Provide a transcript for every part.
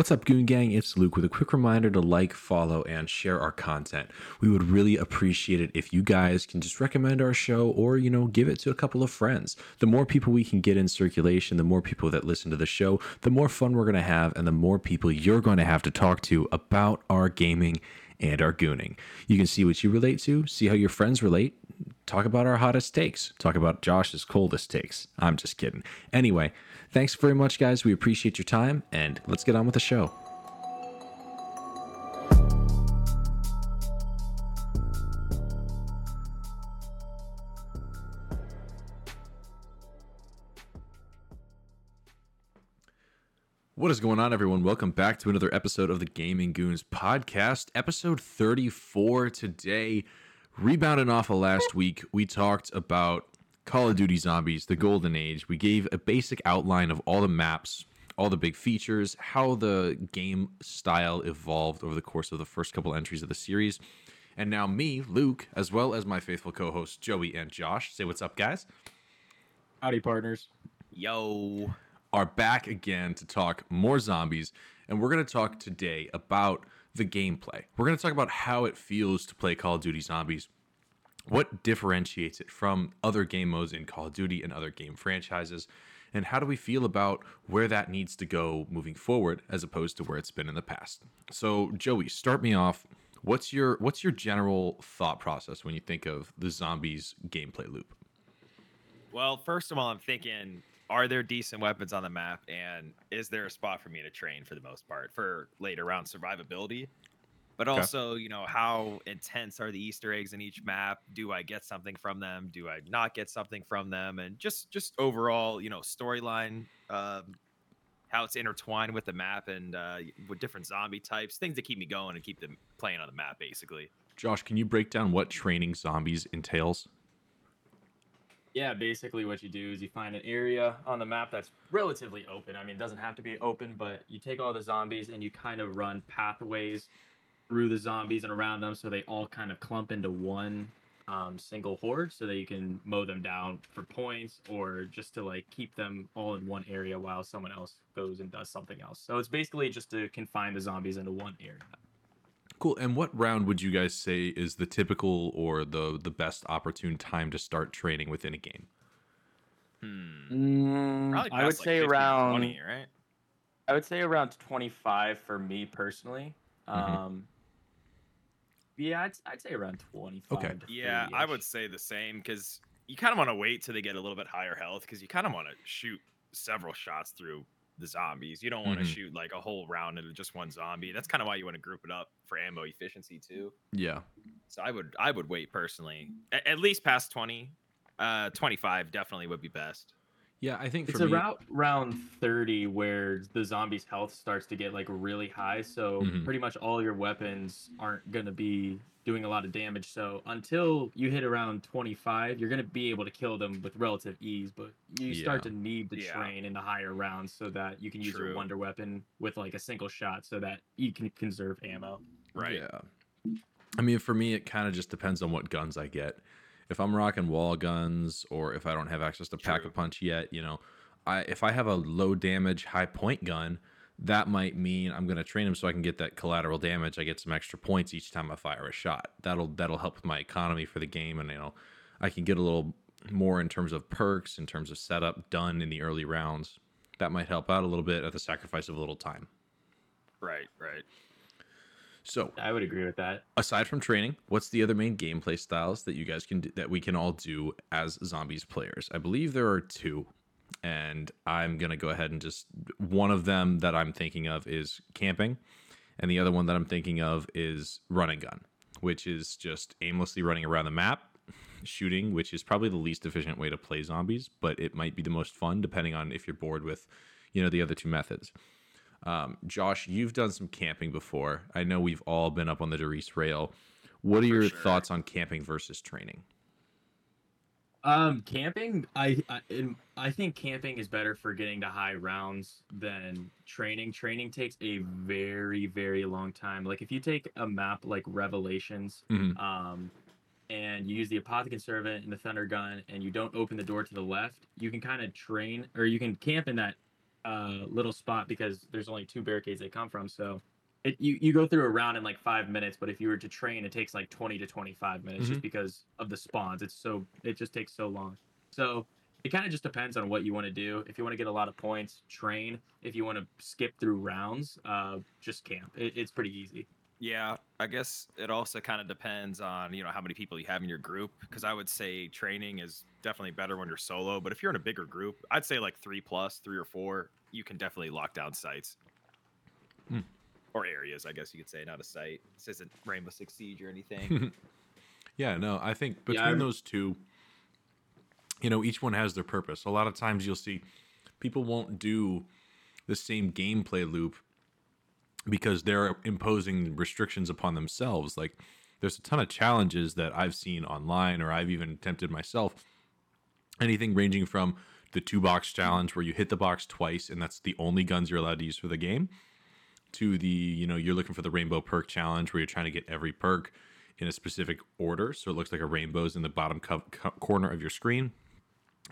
What's up, Goon Gang? It's Luke with a quick reminder to like, follow, and share our content. We would really appreciate it if you guys can just recommend our show or, you know, give it to a couple of friends. The more people we can get in circulation, the more people that listen to the show, the more fun we're going to have, and the more people you're going to have to talk to about our gaming and our gooning. You can see what you relate to, see how your friends relate, talk about our hottest takes, talk about Josh's coldest takes. I'm just kidding. Anyway, thanks very much, guys. We appreciate your time, and let's get on with the show. What is going on, everyone? Welcome back to another episode of the Gaming Goons podcast, episode 34 today. Rebounding off of last week, we talked about Call of Duty Zombies, the Golden Age. We gave a basic outline of all the maps, all the big features, how the game style evolved over the course of the first couple entries of the series. And now, me, Luke, as well as my faithful co hosts, Joey and Josh, say what's up, guys. Howdy, partners. Yo. Are back again to talk more zombies. And we're going to talk today about the gameplay. We're going to talk about how it feels to play Call of Duty Zombies, what differentiates it from other game modes in Call of Duty and other game franchises, and how do we feel about where that needs to go moving forward as opposed to where it's been in the past. So, Joey, start me off. What's your what's your general thought process when you think of the zombies gameplay loop? Well, first of all, I'm thinking, are there decent weapons on the map, and is there a spot for me to train for the most part for later round survivability? But Okay. also, you know, how intense are the Easter eggs in each map? Do I get something from them? Do I not get something from them? And just just overall, you know, storyline, um, how it's intertwined with the map and uh, with different zombie types, things that keep me going and keep them playing on the map, basically. Josh, can you break down what training zombies entails? Yeah, basically what you do is you find an area on the map that's relatively open. I mean, it doesn't have to be open, but you take all the zombies and you kind of run pathways through the zombies and around them so they all kind of clump into one um, single horde so that you can mow them down for points or just to like keep them all in one area while someone else goes and does something else. So it's basically just to confine the zombies into one area. Cool. And what round would you guys say is the typical or the the best opportune time to start training within a game? Hmm. Probably I would like, say 15, around 20, right? I would say around 25 for me personally. Mhm. Um, yeah, I'd, I'd say around 25. Okay. Yeah, I would say the same because you kind of want to wait till they get a little bit higher health because you kind of want to shoot several shots through the zombies. You don't want to Mhm. shoot like a whole round into just one zombie. That's kind of why you want to group it up for ammo efficiency too. Yeah. So I would I would wait personally A- at, least past 20. Uh, 25 definitely would be best. Yeah, I think for It's me, around round 30 where the zombie's health starts to get like really high. So Mhm. pretty much all your weapons aren't going to be doing a lot of damage. So until you hit around 25, you're going to be able to kill them with relative ease. But you start Yeah. to need to Yeah. train in the higher rounds so that you can use your wonder weapon with like a single shot so that you can conserve ammo. Right. Yeah. I mean, for me, it kind of just depends on what guns I get. If I'm rocking wall guns, or if I don't have access to pack a punch yet, you know, I if I have a low damage, high point gun, that might mean I'm going to train him so I can get that collateral damage. I get some extra points each time I fire a shot. That'll that'll help with my economy for the game, and you know, I can get a little more in terms of perks, in terms of setup done in the early rounds. That might help out a little bit at the sacrifice of a little time. Right. Right. So I would agree with that. aside from training, what's the other main gameplay styles that you guys can do, that we can all do as zombies players? I believe there are two, and I'm gonna go ahead and just one of them that I'm thinking of is camping, and the other one that I'm thinking of is run and gun, which is just aimlessly running around the map, shooting, which is probably the least efficient way to play zombies, but it might be the most fun depending on if you're bored with, you know, the other two methods. Um, Josh, you've done some camping before. I know we've all been up on the Doris Rail. What are For your sure. thoughts on camping versus training? Um, camping, I I, I think camping is better for getting to high rounds than training. Training takes a very very long time. Like if you take a map like Revelations, Mhm. um, and you use the Apothicon Servant and the Thunder Gun, and you don't open the door to the left, you can kind of train or you can camp in that uh, little spot because there's only two barricades they come from. So it, you you go through a round in like five minutes, but if you were to train, it takes like 20 to 25 minutes just because of the spawns. It's so it just takes so long. So it kind of just depends on what you want to do. If you want to get a lot of points, train. If you want to skip through rounds, uh, just camp. It, it's pretty easy. Yeah, I guess it also kind of depends on you know how many people you have in your group. Because I would say training is definitely better when you're solo, but if you're in a bigger group, I'd say like three plus, three or four, you can definitely lock down sites Hmm. Or areas. I guess you could say, not a site. This isn't Rainbow Six Siege or anything. Yeah, no, I think Yeah, between I- those two, you know, each one has their purpose. A lot of times you'll see people won't do the same gameplay loop because they're imposing restrictions upon themselves. Like there's a ton of challenges that I've seen online or I've even attempted myself. Anything ranging from the two box challenge where you hit the box twice and that's the only guns you're allowed to use for the game to the, you know, you're looking for the rainbow perk challenge where you're trying to get every perk in a specific order. So it looks like a rainbow's in the bottom co- co- corner of your screen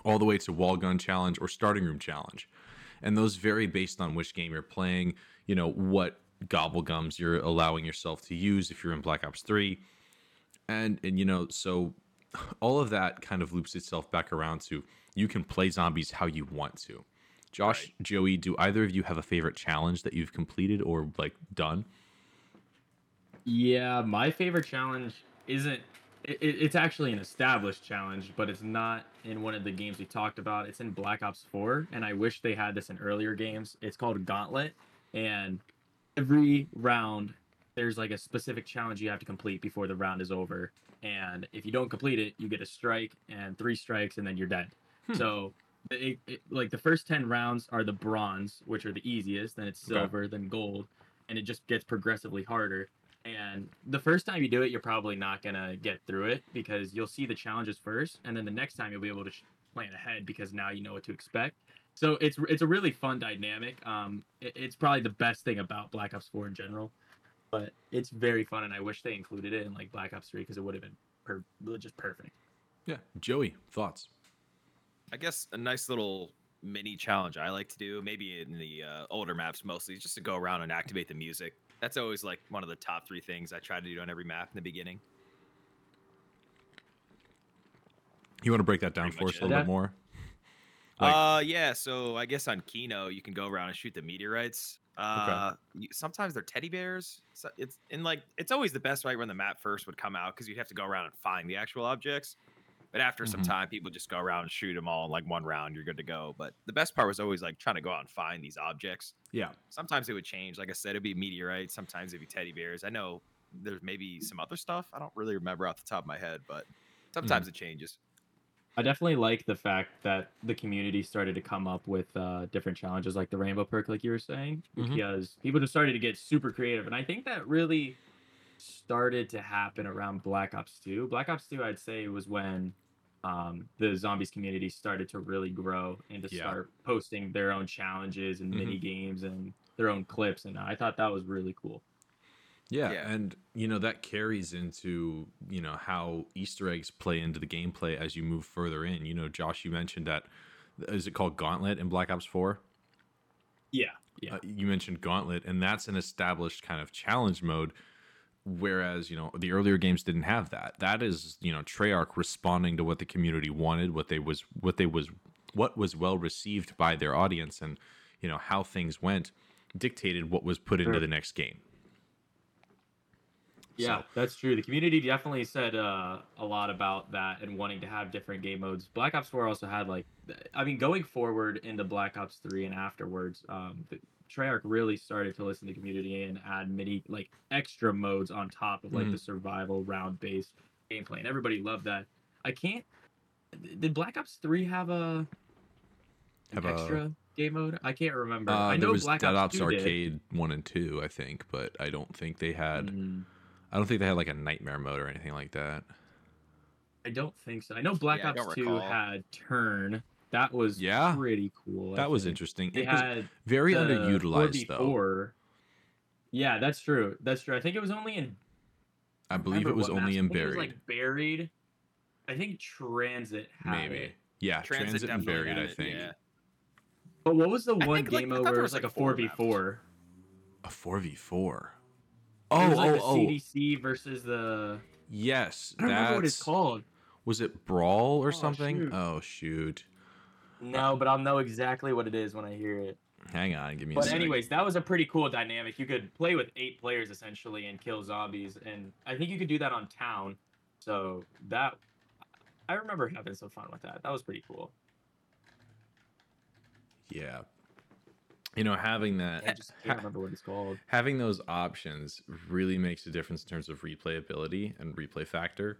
all the way to wall gun challenge or starting room challenge. And those vary based on which game you're playing you know what gobble gums you're allowing yourself to use if you're in black ops 3 and and you know so all of that kind of loops itself back around to you can play zombies how you want to josh Right. joey do either of you have a favorite challenge that you've completed or like done Yeah, my favorite challenge isn't. It, it- it's actually an established challenge, but it's not in one of the games we talked about. It's in Black Ops 4, and I wish they had this in earlier games. It's called Gauntlet, and every round there's like a specific challenge you have to complete before the round is over. And if you don't complete it, you get a strike and three strikes, and then you're dead. Hmm. So, it, it, like the first 10 rounds are the bronze, which are the easiest, then it's Okay. silver, then gold, and it just gets progressively harder. And the first time you do it, you're probably not gonna get through it because you'll see the challenges first, and then the next time you'll be able to sh- plan ahead because now you know what to expect. So it's it's a really fun dynamic. Um, it- it's probably the best thing about Black Ops 4 in general, but it's very fun, and I wish they included it in like Black Ops 3 because it would have been per- just perfect. yeah joey thoughts I guess a nice little mini challenge I like to do, maybe in the uh, older maps mostly, is just to go around and activate the music. That's always like one of the top three things I try to do on every map in the beginning. you want to break that down Pretty for us a it. little bit more Like- uh, yeah. So I guess on Kino you can go around and shoot the meteorites. Uh, you- sometimes they're teddy bears. So it's and like it's always the best right when the map first would come out because you'd have to go around and find the actual objects. But after some Mhm. time, people just go around and shoot them all in like one round. You're good to go. But the best part was always like trying to go out and find these objects. yeah Sometimes it would change. Like I said, it'd be meteorites. Sometimes it'd be teddy bears. I know there's maybe some other stuff. I don't really remember off the top of my head, but sometimes it changes. I definitely like the fact that the community started to come up with uh, different challenges like the rainbow perk, like you were saying, Mhm. because people just started to get super creative. And I think that really started to happen around Black Ops 2. Black Ops 2, I'd say, was when um, the zombies community started to really grow and to Yeah. start posting their own challenges and Mhm. mini games and their own clips. And I thought that was really cool. Yeah, Yeah. and you know that carries into you know how Easter eggs play into the gameplay as you move further in. You know, Josh, you mentioned that is it called Gauntlet in Black Ops Four? Yeah. Yeah. Uh, you mentioned Gauntlet, and that's an established kind of challenge mode. Whereas you know the earlier games didn't have that. That is you know Treyarch responding to what the community wanted, what they was what they was what was well received by their audience, and you know how things went dictated what was put into the next game. Yeah, So- that's true. The community definitely said uh, a lot about that and wanting to have different game modes. Black Ops 4 also had like, I mean, going forward into Black Ops 3 and afterwards, um, Treyarch really started to listen to community and add many like extra modes on top of like Mhm. the survival round based gameplay, and everybody loved that. I can't. Did Black Ops 3 have a an Have a- extra game mode? I can't remember. Uh, I know there was Black Dead Ops, 2 did. Arcade one and two, I think, but I don't think they had. Mm. I don't think they had like a nightmare mode or anything like that. I don't think so. I know Black Yeah, Ops 2 recall. had Turn. That was Yeah? pretty cool. I That was think. interesting. They It was had very the underutilized though. 4v4. Yeah, that's true. That's true. I think it was only in. I believe remember it was only in I think it was, buried. like buried. I think Transit had Maybe. it. Yeah, transit, and buried. I think. Yeah. But what was the one think, game I mode thought where there it was, was like a four four v maps. four? A four v four. It Oh, was like oh, the oh, oh. CDC versus the. yes. I don't remember what it's called. Was it Brawl or Oh, something? shoot. Oh shoot. No, but I'll know exactly what it is when I hear it. Hang on, give me a But second. anyways, that was a pretty cool dynamic. You could play with eight players essentially and kill zombies, and I think you could do that on town. So that I remember having some fun with that. That was pretty cool. Yeah. You know, having that I just can't remember what it's called. having those options really makes a difference in terms of replayability and replay factor.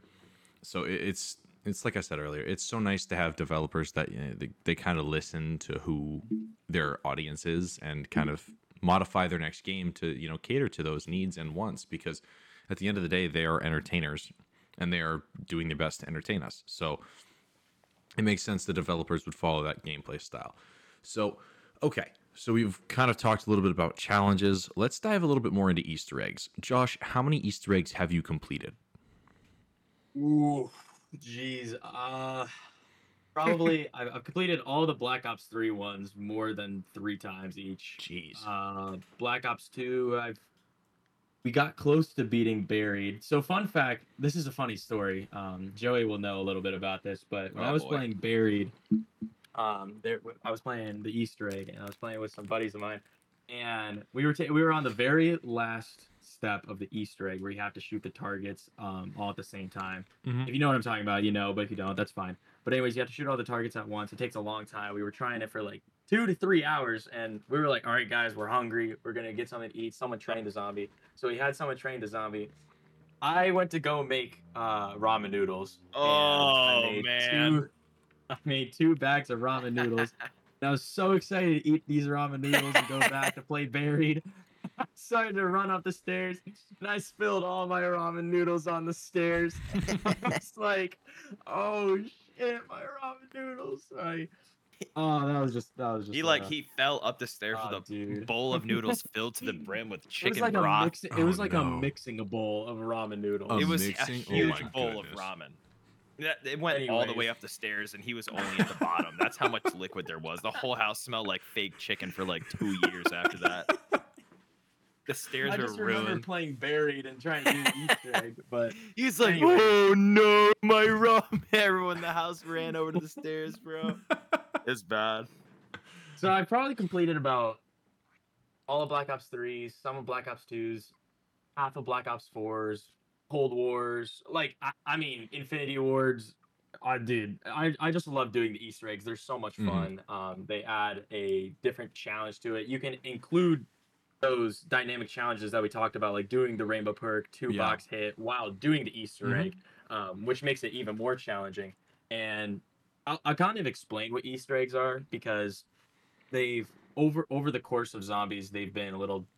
So it, it's it's like I said earlier, it's so nice to have developers that you know, they, they kind of listen to who their audience is and kind of modify their next game to you know cater to those needs and wants because at the end of the day they are entertainers and they are doing their best to entertain us. So it makes sense the developers would follow that gameplay style. So, okay. So we've kind of talked a little bit about challenges. Let's dive a little bit more into Easter eggs. Josh, how many Easter eggs have you completed? Ooh, jeez. Uh, probably I've, I've completed all the Black Ops 3 ones more than three times each. Jeez. Uh, Black Ops 2, I've we got close to beating Buried. So fun fact, this is a funny story. Um, Joey will know a little bit about this, but when I Oh, was boy. playing Buried, um, there I was playing the Easter egg, and I was playing with some buddies of mine, and we were ta- we were on the very last step of the Easter egg where you have to shoot the targets um, all at the same time. Mhm. If you know what I'm talking about, you know, but if you don't, that's fine. But anyways, you have to shoot all the targets at once. It takes a long time. We were trying it for like two to three hours, and we were like, "All right, guys, we're hungry. We're gonna get something to eat." Someone trained a zombie, so we had someone train the zombie. I went to go make uh, ramen noodles. Oh, man. Two, I made two bags of ramen noodles. and I was so excited to eat these ramen noodles and go back to play buried. I started to run up the stairs and I spilled all my ramen noodles on the stairs. I was like, oh shit, my ramen noodles. I, oh, that was just that was just he like uh, he fell up the stairs oh, with a dude. bowl of noodles filled to the brim with It was chicken like a broth. mix, It Oh, was like a no. mixing a bowl of ramen noodles. A it was mixing? a Oh huge my bowl goodness. of ramen. That- It went all the way up the stairs, and he was only at the bottom. That's how much liquid there was. The whole house smelled like fake chicken for like two years after that. The stairs I were just remember ruined. playing buried and trying to do the Easter egg, but He's like, Anyway. "Oh no, my ramen!" Everyone in the house ran over to the stairs, bro. It's bad. So I probably completed about all of Black Ops 3s, some of Black Ops 2s, half of Black Ops 4s, Cold Wars. Like, I, I mean, Infinity Wars. I did. I, I just love doing the Easter eggs. They're so much Mhm. fun. Um, they add a different challenge to it. You can include those dynamic challenges that we talked about, like doing the rainbow perk, two Yeah. box hit, while doing the Easter Mhm. egg, um, which makes it even more challenging. And I'll, I'll kind of explain what Easter eggs are because they've over over the course of zombies they've been a little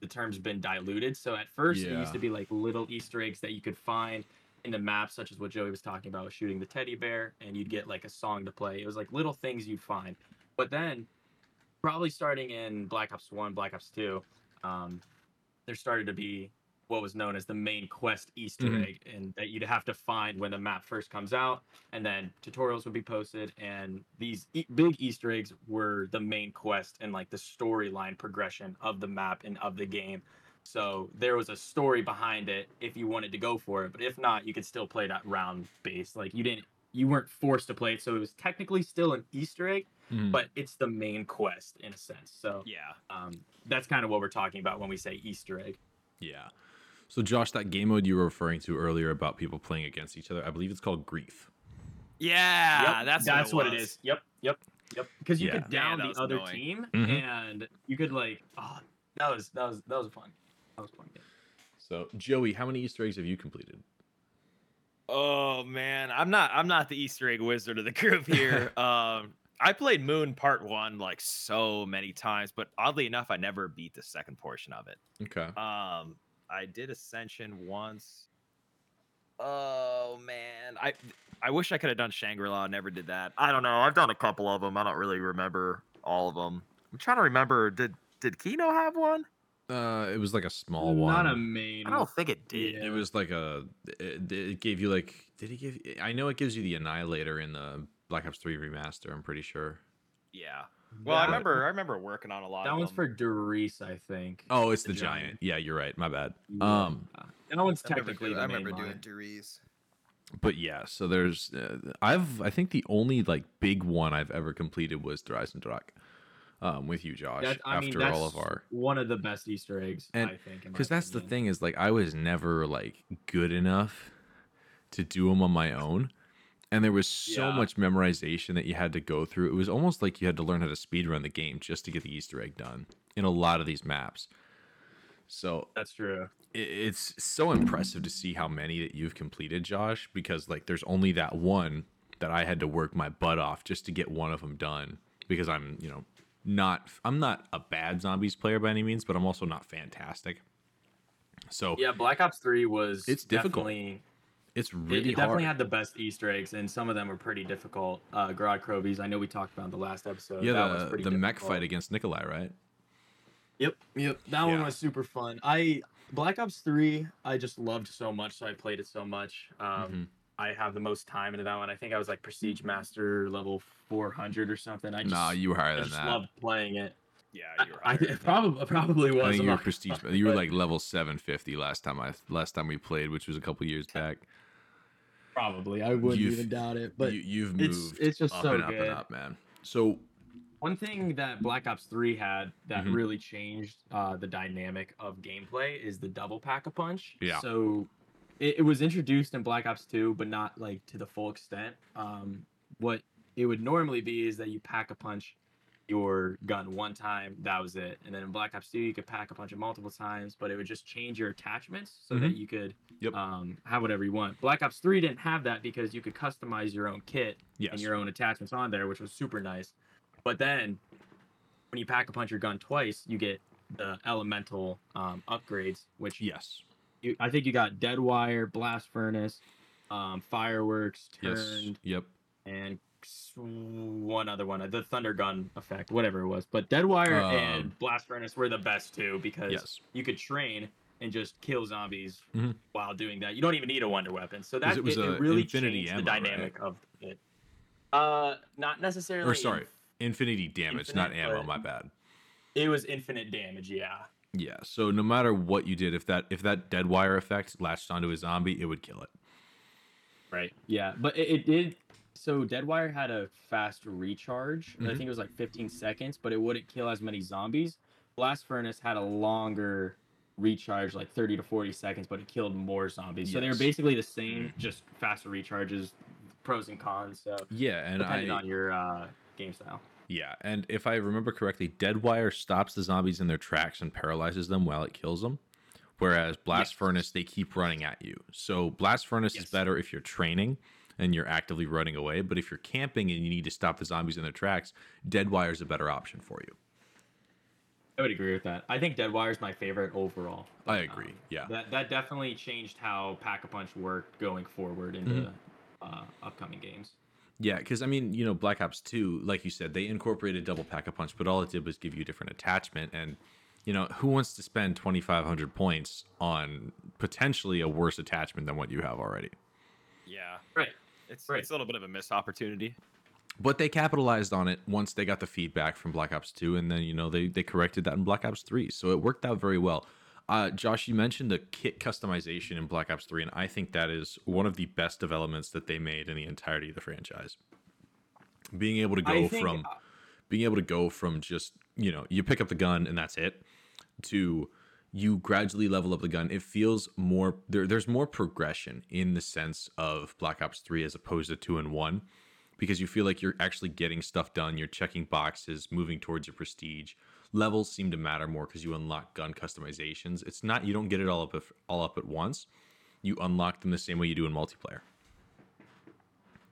the term's been diluted so at first it used to be like little easter eggs that you could find in the map such as what joey was talking about shooting the teddy bear and you'd get like a song to play it was like little things you'd find but then probably starting in black ops 1 black ops 2 um, there started to be what was known as the main quest easter Mhm. egg and that you'd have to find when the map first comes out and then tutorials would be posted and these e- big easter eggs were the main quest and like the storyline progression of the map and of the game so there was a story behind it if you wanted to go for it but if not you could still play that round base. like you didn't you weren't forced to play it so it was technically still an easter egg Mhm. but it's the main quest in a sense so Yeah. um, that's kind of what we're talking about when we say easter egg yeah. So Josh, that game mode you were referring to earlier about people playing against each other, I believe it's called Grief. Yeah, Yep, that's that's what, what, it it was. is. Yep, yep, yep. Because you Yeah. could down Man, the other annoying. team, Mhm. and you could like, oh, that was that was that was fun. That was fun. Game. So Joey, how many Easter eggs have you completed? Oh man, I'm not I'm not the Easter egg wizard of the group here. um I played Moon Part 1 like so many times, but oddly enough I never beat the second portion of it. Okay. Um I did Ascension once. Oh man, I I wish I could have done Shangri-La, never did that. I don't know. I've done a couple of them. I don't really remember all of them. I'm trying to remember did did Kino have one? Uh, it was like a small one. Not a main. I don't think it did. Yeah. It was like a. It, it gave you like. Did he give? I know it gives you the Annihilator in the Black Ops Three remaster. I'm pretty sure. Yeah. Well, I remember I remember working on a lot. That of one's them. for Der Riese, I think. Oh, it's the, The giant. giant. Yeah, you're right. My bad. Yeah. Um, that one's I remember, technically do- the I remember doing line. Der Riese. but yeah, so there's uh, I've I think the only like big one I've ever completed was Der Eisendrache, um, with you, Josh. That, I mean, after that's all of our one of the best Easter eggs, And- I think. because that's the thing is like I was never like good enough to do them on my own, and there was so Yeah. much memorization that you had to go through. It was almost like you had to learn how to speed run the game just to get the Easter egg done in a lot of these maps. So That's true. it's so impressive to see how many that you've completed, Josh, because like there's only that one that I had to work my butt off just to get one of them done because I'm, you know, not I'm not a bad zombies player by any means, but I'm also not fantastic. So Yeah, Black Ops 3 was It's difficult. definitely it's it, really it definitely hard. had the best Easter eggs, and some of them were pretty difficult. Uh, Gorod Krovi, I know we talked about in the last episode. yeah, that was the pretty the mech fight against Nikolai, right? Yep, yep. That Yeah. one was super fun. I Black Ops 3, I just loved so much, so I played it so much. Um, Mhm. I have the most time into that one. I think I was like Prestige Master level 400 or something. I just, Nah, you were higher I than just that. loved playing it. Yeah, I, you were I, higher than it that. probably probably was. I think you were prestige. gonna You were like level 750 last time I last time we played, which was a couple years back. Probably. I wouldn't you've- even doubt it. But you, you've moved it's just up so and up good. and up, man. So One thing that Black Ops 3 had that Mhm. really changed uh, the dynamic of gameplay is the double pack a punch. Yeah. So it, it was introduced in Black Ops 2, but not like to the full extent. Um, what it would normally be is that you pack a punch your gun one time, that was it. And then in Black Ops 2, you could pack a punch multiple times, but it would just change your attachments so that you could Yep. um, have whatever you want. Black Ops 3 didn't have that because you could customize your own kit yes, and your own attachments on there, which was super nice. But then when you pack a punch your gun twice, you get the elemental um, upgrades, which yes, you, I think you got dead wire, blast furnace, um, fireworks, yes, turned, yep. and one other one, the thunder gun effect, whatever it was. But dead wire Um, and blast furnace were the best two because Yes. you could train and just kill zombies Mhm. while doing that. You don't even need a wonder weapon. So that it was it, it really changed ammo, the right? dynamic of it. Uh, not necessarily. Or sorry, infinity damage, not ammo. My bad. It was infinite damage. Yeah. Yeah. So no matter what you did, if that if that dead wire effect latched onto a zombie, it would kill it. Right. Yeah, but it, it did. So Deadwire had a fast recharge. I Mhm. think it was like 15 seconds, but it wouldn't kill as many zombies. Blast Furnace had a longer recharge, like 30 to 40 seconds, but it killed more zombies. So they were Yes. basically the same, just faster recharges, pros and cons. So Yeah, and depending I on your uh, game style. yeah, and if I remember correctly, Deadwire stops the zombies in their tracks and paralyzes them while it kills them. Whereas blast Yes. furnace, they keep running at you. So blast furnace is better if you're training and you're actively running away. But if you're camping and you need to stop the zombies in their tracks, Deadwire is a better option for you. I would agree with that. I think Deadwire is my favorite overall. I agree. Um, Yeah. That that definitely changed how Pack a Punch worked going forward into Mhm. uh, upcoming games. Yeah, because I mean, you know, Black Ops 2, like you said, they incorporated double pack a punch, but all it did was give you a different attachment. And, you know, who wants to spend 2,500 points on potentially a worse attachment than what you have already? Yeah, Right. It's Right. it's a little bit of a missed opportunity. But they capitalized on it once they got the feedback from Black Ops 2, and then, you know, they, they corrected that in Black Ops 3. So it worked out very well. Uh, Josh, you mentioned the kit customization in Black Ops 3, and I think that is one of the best developments that they made in the entirety of the franchise. Being able to go think, from uh, being able to go from just you know you pick up the gun and that's it to you gradually level up the gun it feels more there, there's more progression in the sense of black ops 3 as opposed to 2 and 1 because you feel like you're actually getting stuff done you're checking boxes moving towards your prestige. Levels seem to matter more because you unlock gun customizations. It's not you don't get it all up all up at once. You unlock them the same way you do in multiplayer.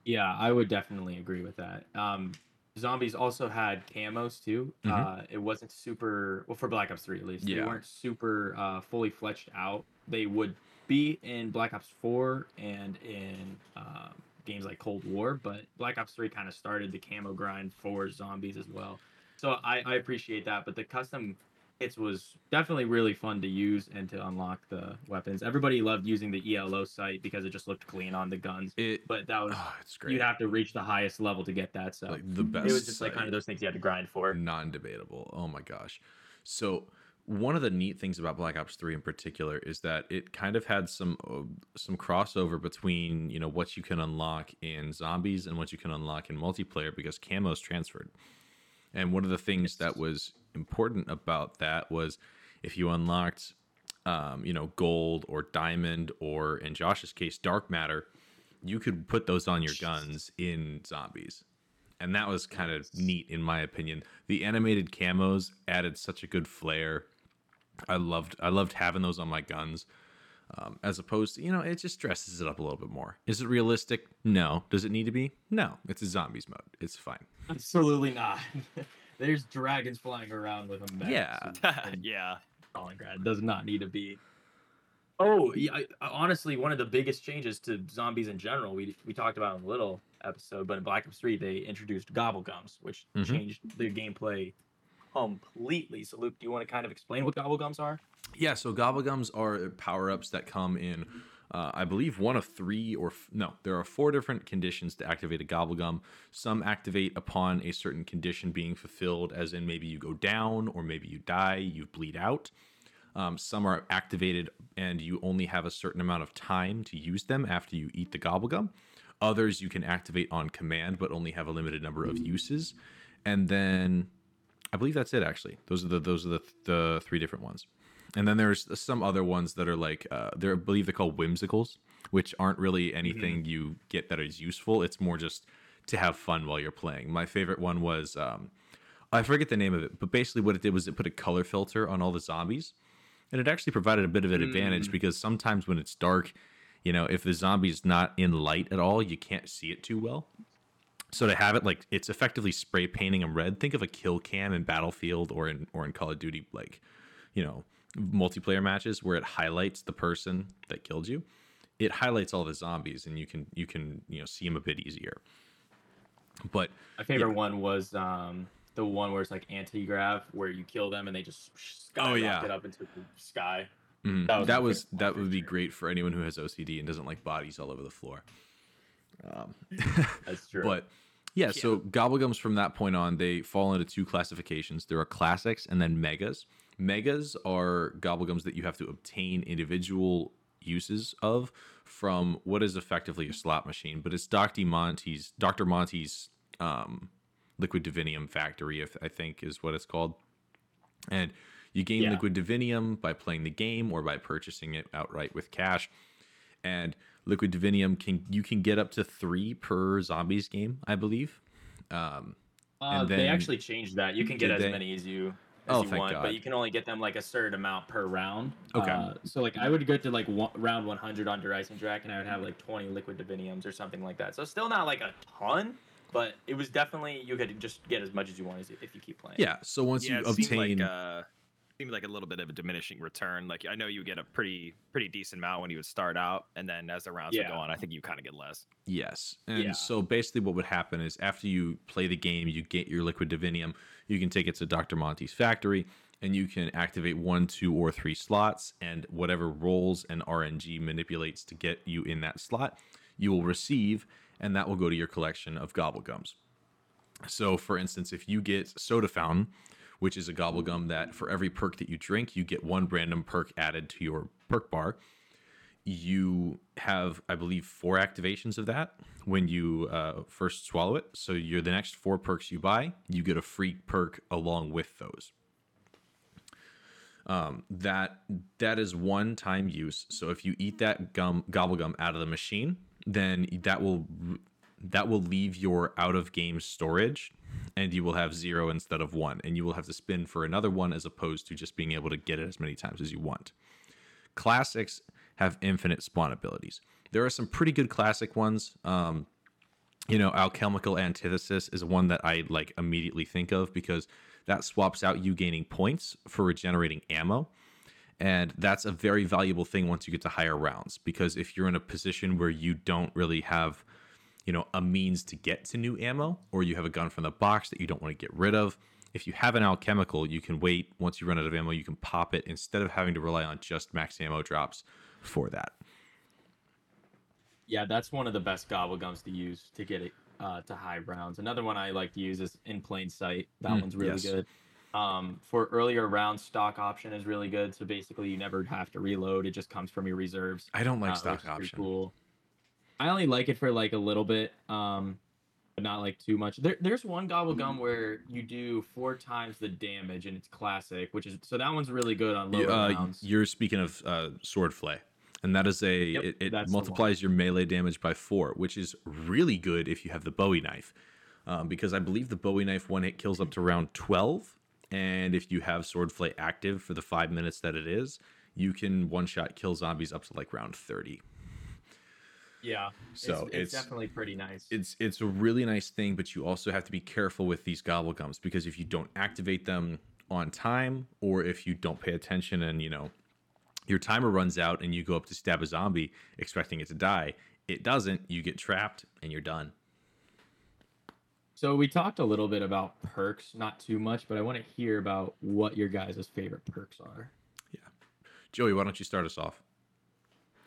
Yeah, I would definitely agree with that. Um, zombies also had camos too. Mhm. Uh, it wasn't super well for Black Ops Three at least. Yeah. They weren't super uh, fully fleshed out. They would be in Black Ops Four and in um, games like Cold War, but Black Ops Three kind of started the camo grind for zombies as well. So I, I appreciate that, but the custom it was definitely really fun to use and to unlock the weapons. Everybody loved using the ELO sight because it just looked clean on the guns. It, But that was oh, it's great. you'd have to reach the highest level to get that. So like the best. it was just like kind of those things you had to grind for. non-debatable. Oh my gosh. So one of the neat things about Black Ops 3 in particular is that it kind of had some uh, some crossover between, you know, what you can unlock in zombies and what you can unlock in multiplayer because camos transferred. And one of the things that was important about that was if you unlocked um, you know, gold or diamond or in Josh's case dark matter, you could put those on your guns in zombies and that was kind of neat in my opinion. The animated camos added such a good flair. I loved I loved having those on my guns. Um, as opposed to you know it just dresses it up a little bit more. Is it realistic? No. Does it need to be? No. It's a zombies mode. It's fine. Absolutely not. There's dragons flying around with a them. Yeah. yeah. Stalingrad does not need to be. Oh, yeah. I, I- honestly, one of the biggest changes to zombies in general, we we talked about in a little episode, but in Black Ops 3, they introduced gobblegums, which Mhm. changed the gameplay completely. So, Luke, do you want to kind of explain what gobblegums are? Yeah, so gobblegums are power ups that come in, uh, I believe, one of three or f- no, there are four different conditions to activate a gobblegum. Some activate upon a certain condition being fulfilled, as in maybe you go down or maybe you die, you bleed out. Um, some are activated and you only have a certain amount of time to use them after you eat the gobblegum. Others you can activate on command, but only have a limited number of uses. And then I believe that's it. Actually, those are the those are the the three different ones. And then there's some other ones that are like uh, they're I believe they're called whimsicals, which aren't really anything you get that is useful. It's more just to have fun while you're playing. My favorite one was um, I forget the name of it, but basically what it did was it put a color filter on all the zombies, and it actually provided a bit of an advantage because sometimes when it's dark, you know, if the zombie's not in light at all, you can't see it too well. So to have it like it's effectively spray painting them red. Think of a kill cam in Battlefield or in or in Call of Duty, like you know, multiplayer matches where it highlights the person that killed you. It highlights all the zombies, and you can you can you know see them a bit easier. But My favorite one was um, the one where it's like anti grav, where you kill them and they just Oh, yeah. up into the sky. mm, That was that was that would be great for anyone who has OCD and doesn't like bodies all over the floor. Um, That's true. But yeah, so gobblegums from that point on, they fall into two classifications. There are classics and then megas. Megas are gobblegums that you have to obtain individual uses of from what is effectively a slot machine, but it's Dr. Monty's Dr. Monty's um, liquid divinium factory, if I think is what it's called. And you gain Yeah. liquid divinium by playing the game or by purchasing it outright with cash. And liquid divinium can you can get up to three per zombies game, I believe. Um, Uh, and they actually changed that. You can get as they? many as you as Oh, you thank want, God. but you can only get them like a certain amount per round. Okay. Uh, so like I would go to like one, round 100 on Der Eisendrache, and I would have like 20 liquid diviniums or something like that. So still not like a ton, but it was definitely you could just get as much as you want if you keep playing. yeah, so once yeah, you obtain like uh, seemed like a little bit of a diminishing return. Like I know you get a pretty pretty decent amount when you would start out, and then as the rounds would go on, I think you kind of get less. Yes. And Yeah. so basically what would happen is after you play the game, you get your liquid divinium, you can take it to Dr. Monty's factory and you can activate one, two, or three slots and whatever rolls and RNG manipulates to get you in that slot, you will receive and that will go to your collection of gobblegums. So for instance, if you get soda fountain, which is a gobblegum that for every perk that you drink, you get one random perk added to your perk bar. You have i believe four activations of that when you uh, first swallow it. So you're the next four perks you buy you get a free perk along with those. Um, that that is one time use. So if you eat that gum gobble gum out of the machine then that will that will leave your out of game storage and you will have zero instead of one and you will have to spin for another one as opposed to just being able to get it as many times as you want classics have infinite spawn abilities. There are some pretty good classic ones. Um, you know, alchemical antithesis is one that I like immediately think of because that swaps out you gaining points for regenerating ammo. And that's a very valuable thing once you get to higher rounds because if you're in a position where you don't really have, you know, a means to get to new ammo or you have a gun from the box that you don't want to get rid of, if you have an alchemical, you can wait. Once you run out of ammo, you can pop it instead of having to rely on just max ammo drops for that. Yeah, that's one of the best gobble gums to use to get it uh, to high rounds. Another one I like to use is in plain sight. That Mm, one's really yes. good. Um, for earlier round stock option is really good. So basically, you never have to reload. It just comes from your reserves. I don't like uh, stock option. Cool. I only like it for like a little bit, um, but not like too much. There, there's one gobble gum where you do four times the damage, and it's classic, which is so that one's really good on low uh, rounds. you're speaking of uh, sword flay, and that is a Yep, it, it that's the one. multiplies your melee damage by four, which is really good if you have the Bowie knife, um, because I believe the Bowie knife one hit kills up to round twelve, and if you have sword flay active for the five minutes that it is, you can one shot kill zombies up to like round thirty. Yeah, So it's, it's- it's definitely pretty nice. it's it's a really nice thing, but you also have to be careful with these gobble gums because if you don't activate them on time, or if you don't pay attention and you know your timer runs out and you go up to stab a zombie expecting it to die, it doesn't. You get trapped and you're done. So we talked a little bit about perks, not too much, but I want to hear about what your guys' favorite perks are. Yeah. Joey, why don't you start us off?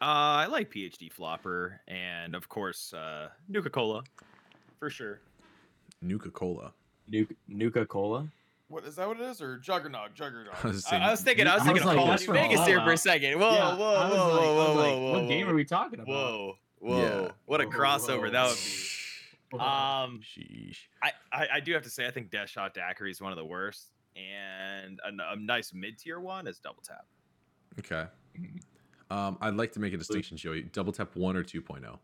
Uh, I like PhD Flopper and of course uh, Nuka Cola, for sure. Nuka Cola. Nuka, Nuka Cola. What is that? What it is, or Juggernaut? Juggernaut. I was I, I was thinking, I was I thinking was of like, Call that's Vegas here for a Fallout. second. Whoa, Yeah, whoa, I whoa, like, whoa, whoa, like, whoa, What game whoa. are we talking about? Whoa, whoa! Yeah. What a Whoa, crossover that would be. Um, Sheesh. I, I, I do have to say, I think Deadshot Daiquiri is one of the worst, and a, a nice mid tier one is Double Tap. Okay. Um, I'd like to make a distinction, Joey. Double tap one or 2.0.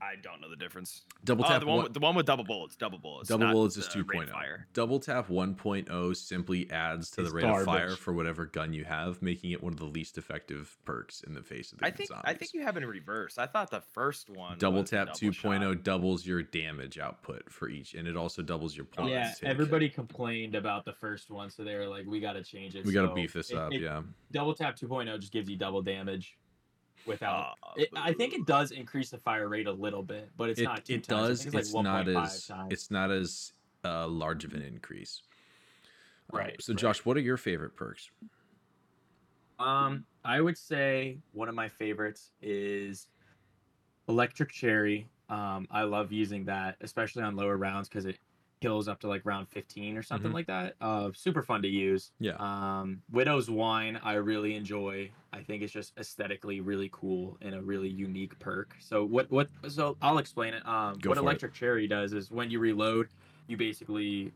I don't know the difference. Double Oh, tap the one, one. with, the one with double bullets, double bullets. Double not bullets is the 2.0. Fire. Double tap 1.0 simply adds to the It's rate of fire for whatever gun you have, making it one of the least effective perks in the face of the I think I think you have it in reverse. I thought the first one double was tap double 2.0 shot. Oh doubles your damage output for each, and it also doubles your points. yeah, take. everybody complained about the first one, so they were like, "We got to change it." We got to beef this it- up. it- yeah. Double tap 2.0 just gives you double damage without. Ah, it, I think it does increase the fire rate a little bit, but it's it, not. Two it times. Does. It's, it's, like not as times. it's not as uh, large of an increase. Uh, Right, so, right. Josh, what are your favorite perks? Um, I would say one of my favorites is Electric Cherry. Um, I love using that, especially on lower rounds because it kills up to like round 15 or something Mhm. like that. Uh, super fun to use. Yeah. Um, Widow's Wine, I really enjoy. I think it's just aesthetically really cool and a really unique perk. So what what? So I'll explain it. Um, Go what for it. Electric Cherry does is when you reload, you basically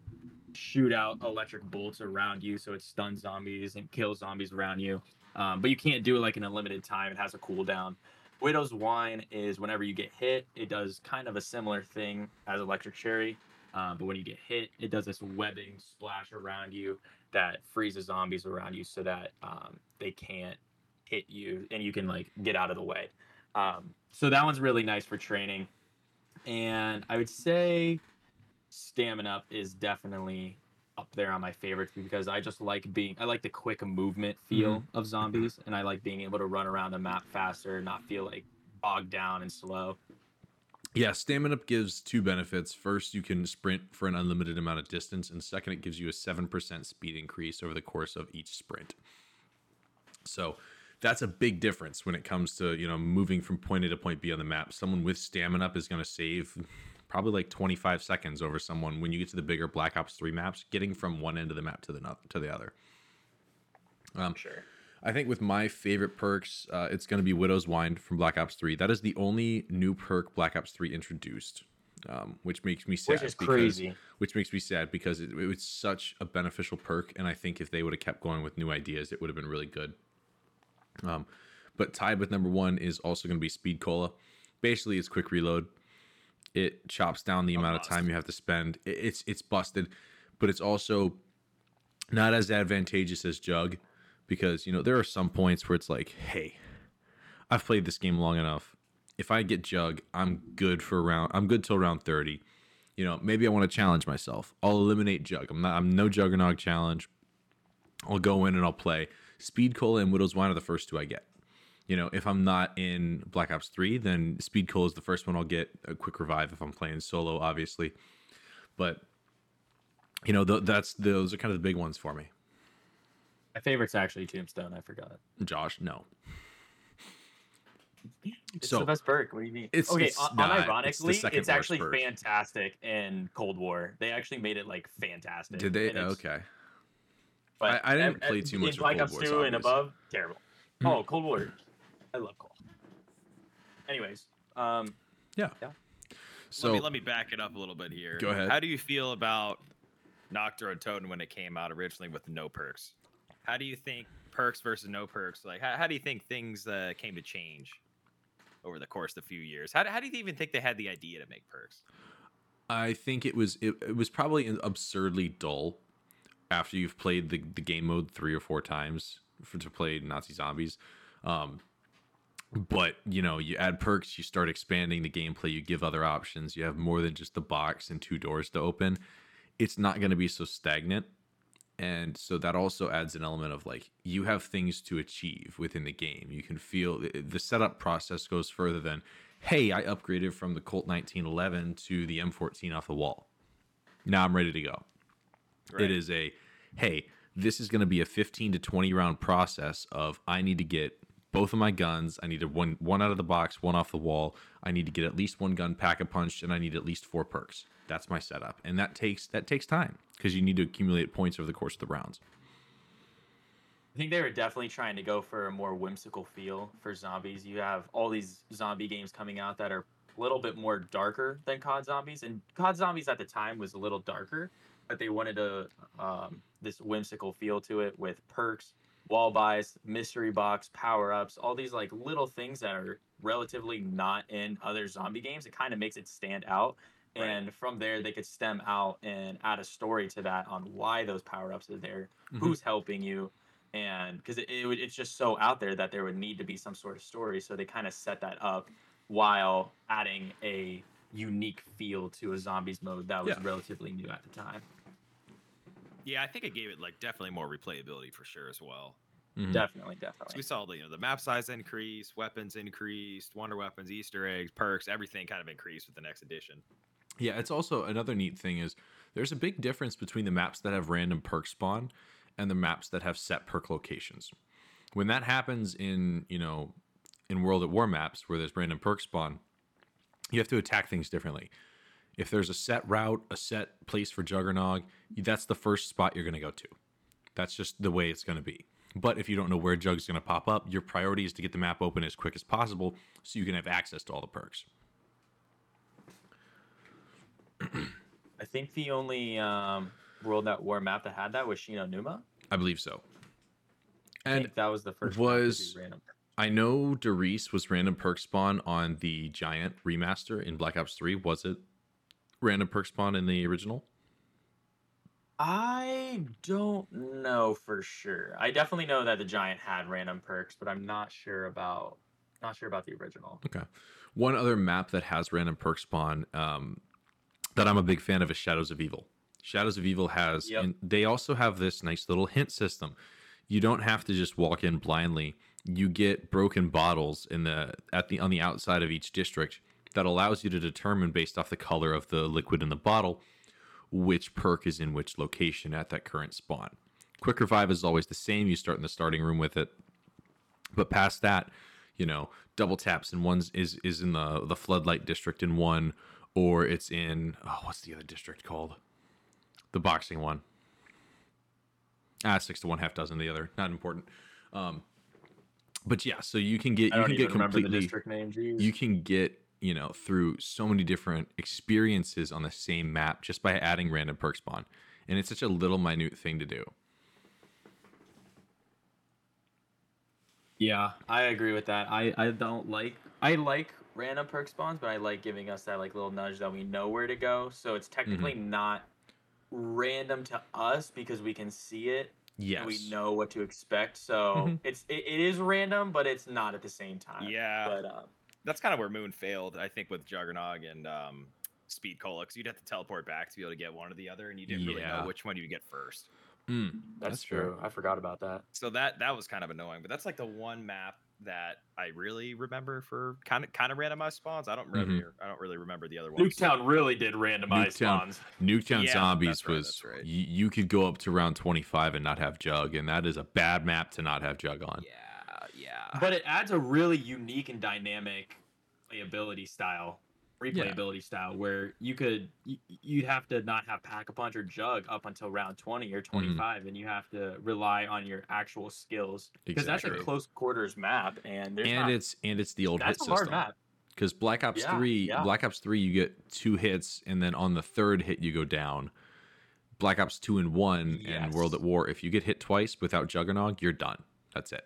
shoot out electric bolts around you, so it stuns zombies and kills zombies around you. Um, but you can't do it like in a limited time. It has a cooldown. Widow's Wine is whenever you get hit, it does kind of a similar thing as Electric Cherry. Um, but when you get hit, it does this webbing splash around you that freezes zombies around you so that um, they can't hit you and you can like get out of the way. Um, so that one's really nice for training. And I would say Stamina Up is definitely up there on my favorites because I just like being I like the quick movement feel of zombies and I like being able to run around the map faster, not feel like bogged down and slow. Yeah, stamina up gives two benefits. First, you can sprint for an unlimited amount of distance, and second, it gives you a 7% speed increase over the course of each sprint. So that's a big difference when it comes to, you know, moving from point A to point B on the map. Someone with stamina up is going to save probably like 25 seconds over someone when you get to the bigger Black Ops 3 maps, getting from one end of the map to the to the other. Um, Sure. I think with my favorite perks, uh, it's going to be Widow's Wine from Black Ops 3. That is the only new perk Black Ops 3 introduced, um, which makes me sad. Which is because- crazy. Which makes me sad because it, it was such a beneficial perk, and I think if they would have kept going with new ideas, it would have been really good. Um, but tied with number one is also going to be Speed Cola. Basically, it's quick reload. It chops down the Oh, amount of time you have to spend. It, it's it's busted, but it's also not as advantageous as Jug because you know there are some points where it's like, hey, I've played this game long enough. If I get Jug, I'm good for round. I'm good till round thirty. You know, maybe I want to challenge myself. I'll eliminate Jug. I'm not. I'm no Juggernog challenge. I'll go in and I'll play. Speed Cola and Widow's Wine are the first two I get. You know, if I'm not in Black Ops 3, then Speed Cola is the first one I'll get. A quick revive if I'm playing solo, obviously. But you know, th- that's those are kind of the big ones for me. My favorite's actually Tombstone. I forgot. Josh, no. It's So, the best perk. What do you mean? it's- okay. it's un- not. It's unironically, second it's, actually perk. fantastic in Cold War. They actually made it like fantastic. Did they? Okay. But I- I didn't ev- play too much of Black Cold Ops War 2 and above, terrible. Hmm. Oh, Cold War. I love Cold. Anyways, um, Yeah. So let me let me back it up a little bit here. Go ahead. How do you feel about Nacht der Untoten when it came out originally with no perks? How do you think perks versus no perks? Like, how, how do you think things uh, came to change over the course of a few years? How, do- how do you even think they had the idea to make perks? I think it was it, it was probably absurdly dull after you've played the, the game mode three or four times for to play Nazi zombies. Um, but you know, you add perks, you start expanding the gameplay, you give other options, you have more than just the box and two doors to open. It's not going to be so stagnant. And so that also adds an element of like you have things to achieve within the game. You can feel eh, the setup process goes further than, hey, I upgraded from the Colt 1911 to the M14 off the wall. Now I'm ready to go. Right. It is a, hey, this is going to be a 15 to 20 round process of I need to get both of my guns. I need to one one out of the box, one off the wall. I need to get at least one gun pack a punch, and I need at least four perks. That's my setup, and that takes that takes time because you need to accumulate points over the course of the rounds. I think they were definitely trying to go for a more whimsical feel for zombies. You have all these zombie games coming out that are a little bit more darker than COD Zombies, and COD Zombies at the time was a little darker, but they wanted a um, this whimsical feel to it with perks, wall buys, mystery box, power ups, all these like little things that are relatively not in other zombie games. It kind of makes it stand out. Right. And from there, they could stem out and add a story to that on why those power ups are there, Mhm. who's helping you, and because it, it would, it's just so out there that there would need to be some sort of story. So they kind of set that up while adding a unique feel to a zombies mode that was Yeah. relatively new at the time. Yeah, I think it gave it like definitely more replayability for sure as well. Mhm. Definitely, So we saw the you know the map size increase, weapons increased, wonder weapons, Easter eggs, perks, everything kind of increased with the next edition. Yeah, it's also another neat thing is there's a big difference between the maps that have random perk spawn and the maps that have set perk locations. When that happens in, you know, in World at War maps where there's random perk spawn, you have to attack things differently. If there's a set route, a set place for Juggernog, that's the first spot you're going to go to. That's just the way it's going to be. But if you don't know where Jug's going to pop up, your priority is to get the map open as quick as possible so you can have access to all the perks. I think the only um, World at War map that had that was Shi No Numa. I believe so. And that was the first map to be was-. I know Der Riese was random perk spawn on the Giant remaster in Black Ops 3. Was it random perk spawn in the original? I don't know for sure. I definitely know that the Giant had random perks, but I'm not sure about not sure about the original. Okay. One other map that has random perk spawn um, that I'm a big fan of is Shadows of Evil. Shadows of Evil has, Yep. and they also have this nice little hint system. You don't have to just walk in blindly. You get broken bottles in the at the on the outside of each district that allows you to determine based off the color of the liquid in the bottle which perk is in which location at that current spawn. Quick revive is always the same. You start in the starting room with it, but past that, you know, double taps and one's is is in the the floodlight district in one, or it's in oh, what's the other district called? The boxing one. Ah, six to one, half dozen the other. Not important. Um, but yeah, so you can get you can get remember the completely district name. Geez. you can get you know through so many different experiences on the same map just by adding random perk spawn and it's such a little minute thing to do Yeah, I agree with that. I I don't like I like random perk spawns, but I like giving us that like little nudge that we know where to go. So it's technically not random to us because we can see it yes and we know what to expect. So Mhm. it's it, it is random, but it's not at the same time. Yeah. But um, That's kind of where Moon failed, I think, with Juggernog and um, Speed Cola, because you'd have to teleport back to be able to get one or the other, and you didn't really know which one you would get first. Mm, That's, fair. true. I forgot about that. So that that was kind of annoying, but that's like the one map that I really remember for kind of kind of randomized spawns. I don't remember. Mm-hmm. I don't really remember the other ones. Nuketown really did randomize Nuketown. spawns. Nuketown Yeah, Zombies right, was right. you, you could go up to round 25 and not have Jug, and that is a bad map to not have Jug on. Yeah, yeah. But it adds a really unique and dynamic playability style, replayability style, where you could y- you'd have to not have pack a punch or jug up until round twenty Mm-hmm. or twenty five, and you have to rely on your actual skills because that's a close quarters map, and And not, it's and it's the old hit that's a hard system. map. Because Black Ops Yeah, 3, yeah. Black Ops 3, you get two hits, and then on the third hit, you go down. Black Ops 2 and 1 and World at War, if you get hit twice without Juggernaut, you're done. That's it.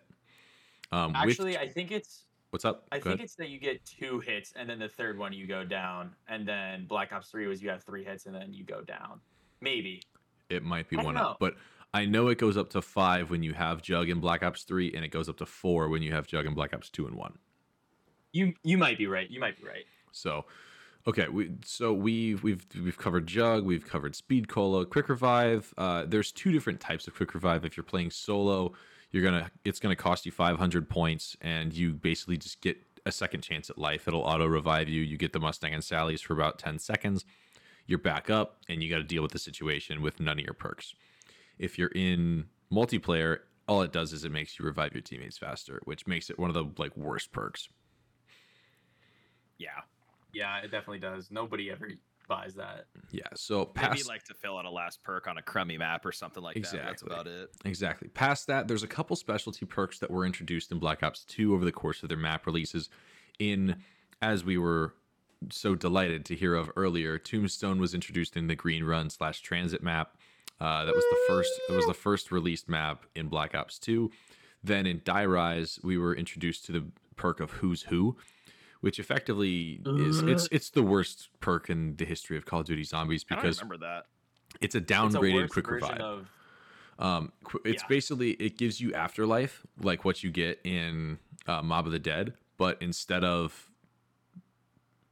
Um, Actually, I think it's what's up? I Go think ahead. it's that you get two hits, and then the third one you go down, and then Black Ops Three was you have three hits, and then you go down. Maybe. It might be I one up, but I know it goes up to five when you have Jug in Black Ops 3, and it goes up to four when you have Jug in Black Ops 2 and 1. You you might be right. You might be right. So, okay, we so we've we've we've covered Jug, we've covered Speed Cola, Quick Revive. Uh, there's two different types of Quick Revive. If you're playing solo, you're gonna it's gonna cost you 500 points, and you basically just get a second chance at life. It'll auto revive you. You get the Mustang and Sally's for about 10 seconds. You're back up, and you got to deal with the situation with none of your perks. If you're in multiplayer, all it does is it makes you revive your teammates faster, which makes it one of the like worst perks. yeah. Yeah, it definitely does. Nobody ever buys that. Yeah. So Maybe like to fill out a last perk on a crummy map or something like that. That's about it. Exactly. Past that, there's a couple specialty perks that were introduced in Black Ops 2 over the course of their map releases. In as we were so delighted to hear of earlier, Tombstone was introduced in the Green Run slash TranZit map. Uh, that was the first. That was the first released map in Black Ops 2. Then in Die Rise, we were introduced to the perk of Who's Who, which effectively is it's it's the worst perk in the history of Call of Duty Zombies I because remember that. it's a It's a downgraded quick revive. of Um, qu- it's Yeah. basically it gives you afterlife, like what you get in uh, Mob of the Dead, but instead of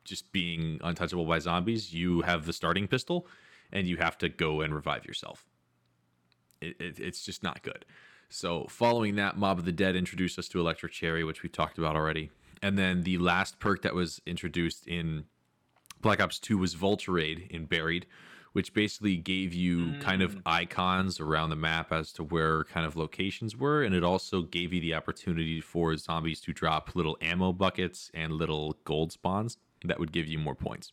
just being untouchable by zombies, you have the starting pistol, and you have to go and revive yourself. It, it, it's just not good. So, following that, Mob of the Dead introduced us to Electric Cherry, which we talked about already, and then the last perk that was introduced in Black Ops 2 was Vulture Aid in Buried, which basically gave you kind of mm. icons around the map as to where kind of locations were. And it also gave you the opportunity for zombies to drop little ammo buckets and little gold spawns that would give you more points.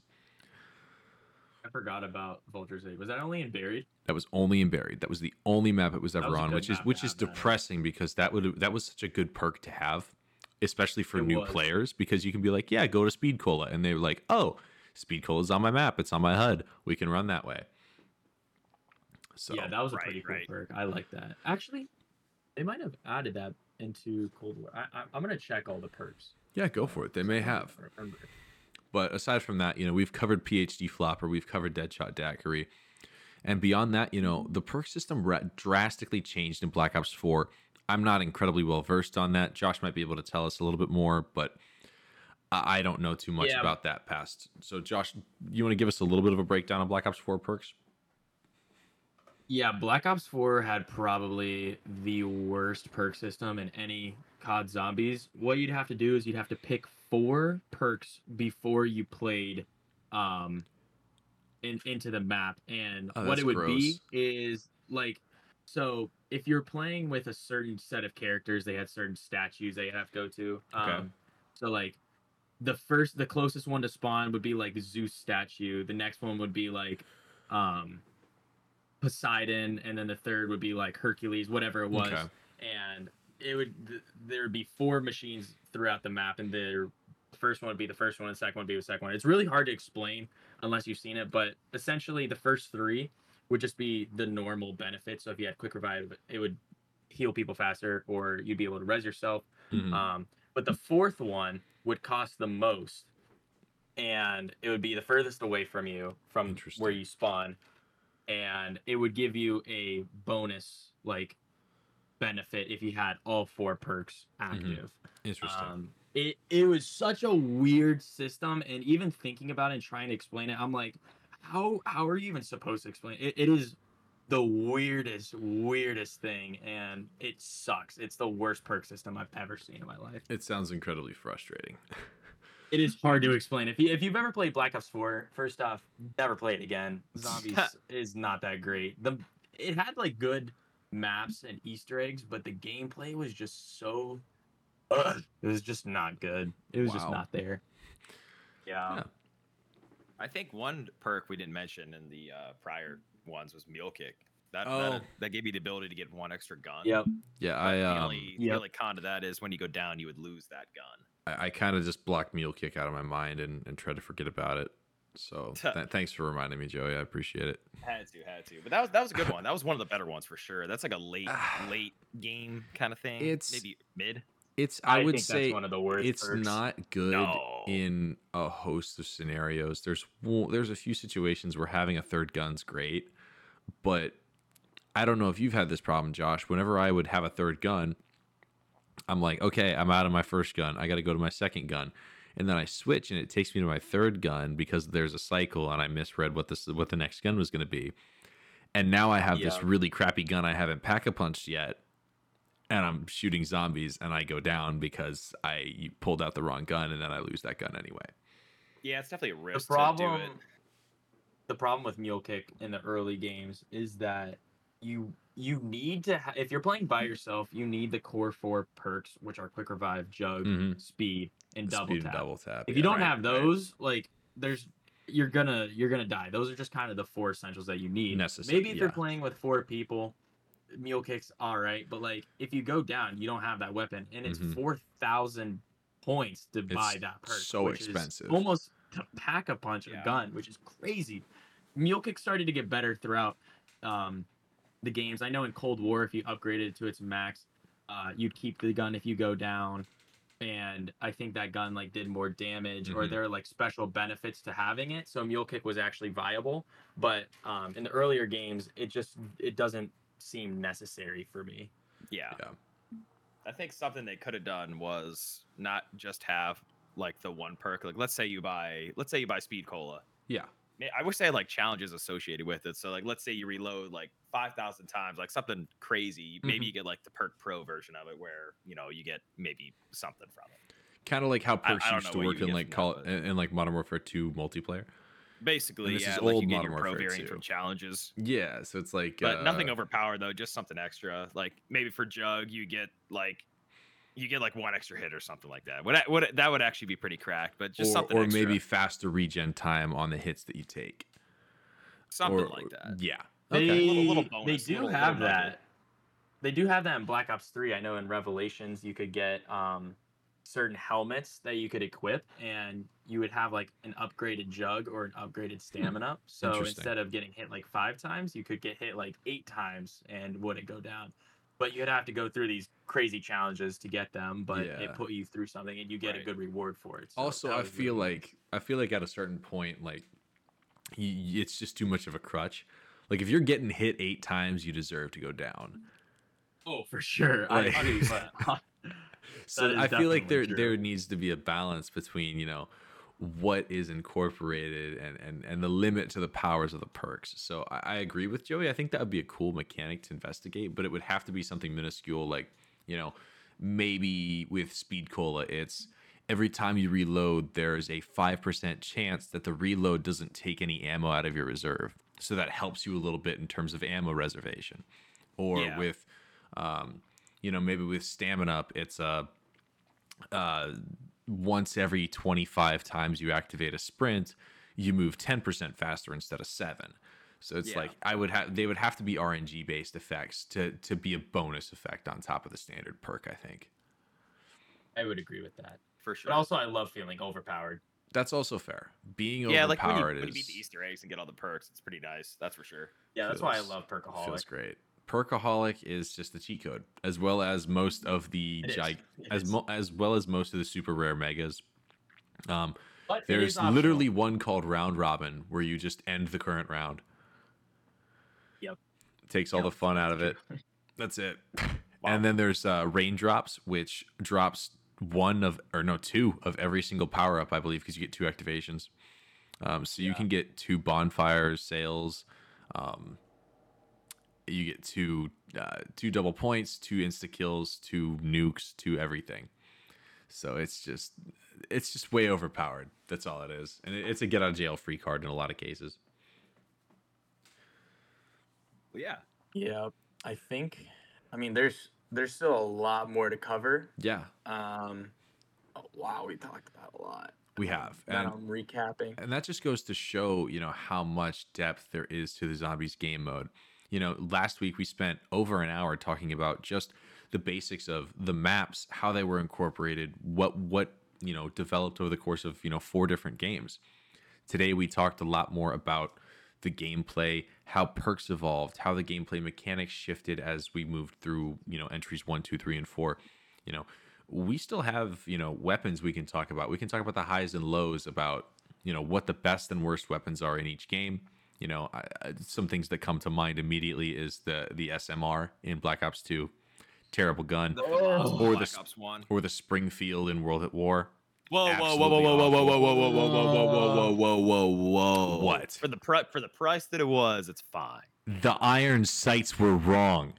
I forgot about Vulture's Egg. Was that only in Buried? That was only in Buried. That was the only map it was ever was on, which is which is have that. depressing because that would that was such a good perk to have, especially for It new was. players because you can be like, yeah, go to Speed Cola, and they're like, oh, Speed Cola is on my map, it's on my HUD, we can run that way. So yeah, that was a right, pretty cool right. perk. I like that. Actually, they might have added that into Cold War. I, I, I'm gonna check all the perks. yeah, go for it. They may have. But aside from that, you know, we've covered PhD Flopper, we've covered Deadshot Daiquiri. And beyond that, you know, the perk system drastically changed in Black Ops 4. I'm not incredibly well versed on that. Josh might be able to tell us a little bit more, but I don't know too much Yeah. about that past. So, Josh, you want to give us a little bit of a breakdown of Black Ops 4 perks? Yeah, Black Ops 4 had probably the worst perk system in any COD Zombies. What you'd have to do is you'd have to pick four perks before you played um in, into the map. And Oh, what it would be is like so if you're playing with a certain set of characters, they had certain statues they have to go to. Okay. Um so like the first the closest one to spawn would be like Zeus statue. The next one would be like um Poseidon, and then the third would be like Hercules, whatever it was. Okay. And it would th- there would be four machines throughout the map, and the first one would be the first one, and the second one would be the second one. It's really hard to explain unless you've seen it, but essentially the first three would just be the normal benefits. So if you had quick revive, it would heal people faster, or you'd be able to res yourself. Mhm. Um, but the fourth one would cost the most, and it would be the furthest away from you from where you spawn, and it would give you a bonus like benefit if you had all four perks active. Interesting. Um, it it was such a weird system, and even thinking about it and trying to explain it, I'm like, how how are you even supposed to explain it? It is the weirdest, weirdest thing, and it sucks. It's the worst perk system I've ever seen in my life. It sounds incredibly frustrating. It is hard to explain. If you if you've ever played Black Ops 4, first off, never play it again. Zombies is not that great. The it had like good maps and Easter eggs, but the gameplay was just so ugh, it was just not good. It was just not there. Yeah. Yeah. I think one perk we didn't mention in the uh, prior ones was Mule Kick. That, Oh. that that gave you the ability to get one extra gun. Yep. Yeah, But I the um, only, the Yep. only con to that is when you go down, you would lose that gun. I, I kind of just blocked Mule Kick out of my mind and, and tried to forget about it. So th- thanks for reminding me, Joey. I appreciate it. Had to, had to. But that was that was a good one. That was one of the better ones for sure. That's like a late late game kind of thing. It's- maybe mid. It's I, would think say that's one of the worst. it's perks. not good No. in a host of scenarios. There's there's a few situations where having a third gun's great, but I don't know if you've had this problem, Josh. Whenever I would have a third gun, I'm like, okay, I'm out of my first gun. I got to go to my second gun, and then I switch, and it takes me to my third gun because there's a cycle, and I misread what this what the next gun was going to be, and now I have this really crappy gun I haven't pack a punched yet, and I'm shooting zombies, and I go down because I pulled out the wrong gun, and then I lose that gun anyway. Yeah, it's definitely a the risk problem to do it. the problem with mule kick in the early games is that you you need to ha- if you're playing by yourself you need the core four perks which are quick revive jug Mhm. speed and double Speed tap and double tap. if yeah. you don't right, have right. those like there's you're gonna you're gonna die those are just kind of the four essentials that you need Necessary, maybe if you're playing with four people mule kicks all right but like if you go down you don't have that weapon and it's Mhm. 4000 points to buy that perk so which is expensive. almost to pack a punch Yeah. a gun which is crazy mule kick started to get better throughout um, the games i know in cold war if you upgraded it to its max uh, you'd keep the gun if you go down and i think that gun like did more damage or Mhm. there are like special benefits to having it so mule kick was actually viable but um, in the earlier games it just it doesn't seem necessary for me Yeah. Yeah. I think something they could have done was not just have like the one perk. Like let's say you buy let's say you buy speed cola. Yeah. I wish they had like challenges associated with it. So like let's say you reload like five thousand times, like something crazy. Maybe Mhm. you get like the perk pro version of it where, you know, you get maybe something from it. Kind of like how perks I don't used know to work in like call that, in, in like Modern Warfare 2 multiplayer. Basically, this yeah, is like old you get Modern your pro Warfare variant 2. from challenges. Yeah, so it's like But uh, nothing overpowered though, just something extra. Like maybe for Jug, you get like you get like one extra hit or something like that. Would would that would actually be pretty cracked, but just or, something or extra, maybe faster regen time on the hits that you take. something or, like that. Yeah. They, Okay. Little- little they do little- have little nugget. that. They do have that in Black Ops 3. I know in Revelations you could get um, certain helmets that you could equip, and you would have like an upgraded jug or an upgraded stamina. So Hmm. Interesting. instead of getting hit like five times, you could get hit like eight times and wouldn't go down. But you'd have to go through these crazy challenges to get them, but Yeah. it put you through something and you get a good reward for it. So also, I feel really like I feel like at a certain point, like y- y- it's just too much of a crutch. Like if you're getting hit eight times, you deserve to go down. Oh, for sure. Like- I, 100%. So I feel like there definitely there needs to be a balance between you know what is incorporated and and and the limit to the powers of the perks. So I, I agree with Joey. I think that would be a cool mechanic to investigate, but it would have to be something minuscule, like you know maybe with Speed Cola, it's every time you reload, there's a five percent chance that the reload doesn't take any ammo out of your reserve. So that helps you a little bit in terms of ammo reservation. Or Yeah. with um, you know, maybe with stamina up, it's a uh, once every 25 times you activate a sprint, you move 10% faster instead of seven. So it's Yeah. like I would have they would have to be RNG based effects to to be a bonus effect on top of the standard perk. I think I would agree with that. for sure. But also, I love feeling overpowered. that's also fair. Being yeah, like when you, overpowered when you beat the Easter eggs and get all the perks, it's pretty nice. That's for sure. Yeah, that's why I love Perkaholic. feels great. Perkaholic is just the cheat code, as well as most of the gig, as mo- as well as most of the super rare megas. Um, But There's literally one called round robin where you just end the current round. Yep. Takes all Yep, the fun out of it. That's it. And then there's uh, raindrops, which drops one of or no two of every single power up, I believe, because you get two activations. Um, so you can get two bonfire sales, um, you get two uh, two double points, two insta kills, two nukes, two everything. So it's just it's just way overpowered. That's all it is, and it's a get out of jail free card in a lot of cases. Well, yeah. Yeah, I think. I mean, there's there's still a lot more to cover. Yeah, Um, oh, wow, we talked about a lot. we have, and I'm recapping. and that just goes to show you know how much depth there is to the zombies game mode you know last week we spent over an hour talking about just the basics of the maps how they were incorporated what what you know developed over the course of you know four different games. Today we talked a lot more about the gameplay how perks evolved how the gameplay mechanics shifted as we moved through you know entries one two three and four. You know we still have you know weapons we can talk about. We can talk about the highs and lows about you know what the best and worst weapons are in each game you know I, I, some things that come to mind immediately is the the smr in black ops 2 terrible gun The Or the Black s- Ops One. or the springfield in world at war Whoa, whoa, whoa, whoa, whoa, whoa, whoa, whoa, whoa, whoa, whoa, whoa, whoa, whoa, whoa, whoa, whoa. What? For the pri- for the price that it was, it's fine. the iron sights were wrong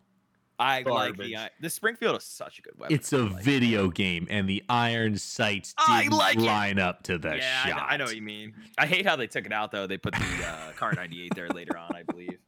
I like the i- the Springfield is such a good weapon. it's a like it. video game and the iron sights didn't like it. line up to the yeah, I know, I know what you mean. I hate how they took it out though. They put the uh, car 98 there later on, I believe,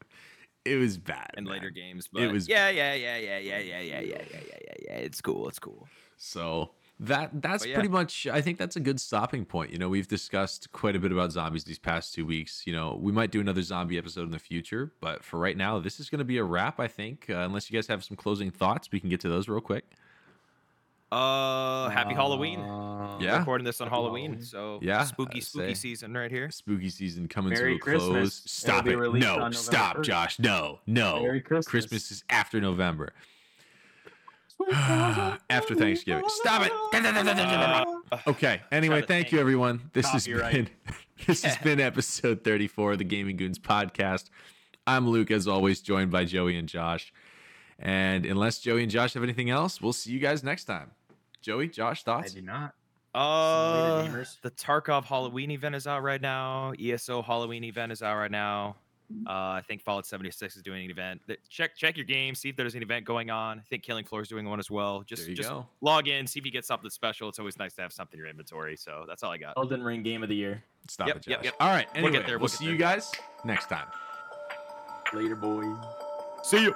it was bad in man. later games. But was- yeah, yeah, yeah, yeah, yeah, yeah, yeah, yeah, yeah, yeah, yeah, yeah. It's cool. It's cool. So that that's yeah. pretty much I think that's a good stopping point. You know, we've discussed quite a bit about zombies these past two weeks. You know, we might do another zombie episode in the future, but for right now, this is going to be a wrap. I think, uh, unless you guys have some closing thoughts, we can get to those real quick. Uh, happy Halloween. Uh, Yeah. recording this on Halloween, Halloween. so Yeah, spooky, spooky say. season right here. Spooky season coming Merry to a close. Stop It'll it! No, stop, 1st. Josh. No, no. Merry Christmas. Christmas is after November. After Thanksgiving. Stop it. Okay. Anyway, thank thank you, everyone. This has been this has been episode 34 of the Gaming Goons podcast. I'm Luke, as always, joined by Joey and Josh. And unless Joey and Josh have anything else, we'll see you guys next time. Joey, Josh, thoughts? I thoughts? do not. Uh, the Tarkov Halloween event is out right now. ESO Halloween event is out right now. Uh, I think Fallout 76 is doing an event. Check check your game, see if there's an event going on. I think Killing Floor is doing one as well. Just there you just go. log in, see if you get something special. It's always nice to have something in your inventory. So that's all I got. Elden Ring Game of the Year. Stop Yep, it, yep, Josh. yep. All right. We'll get there, we'll we'll see there. you guys next time. Later, boys. See you.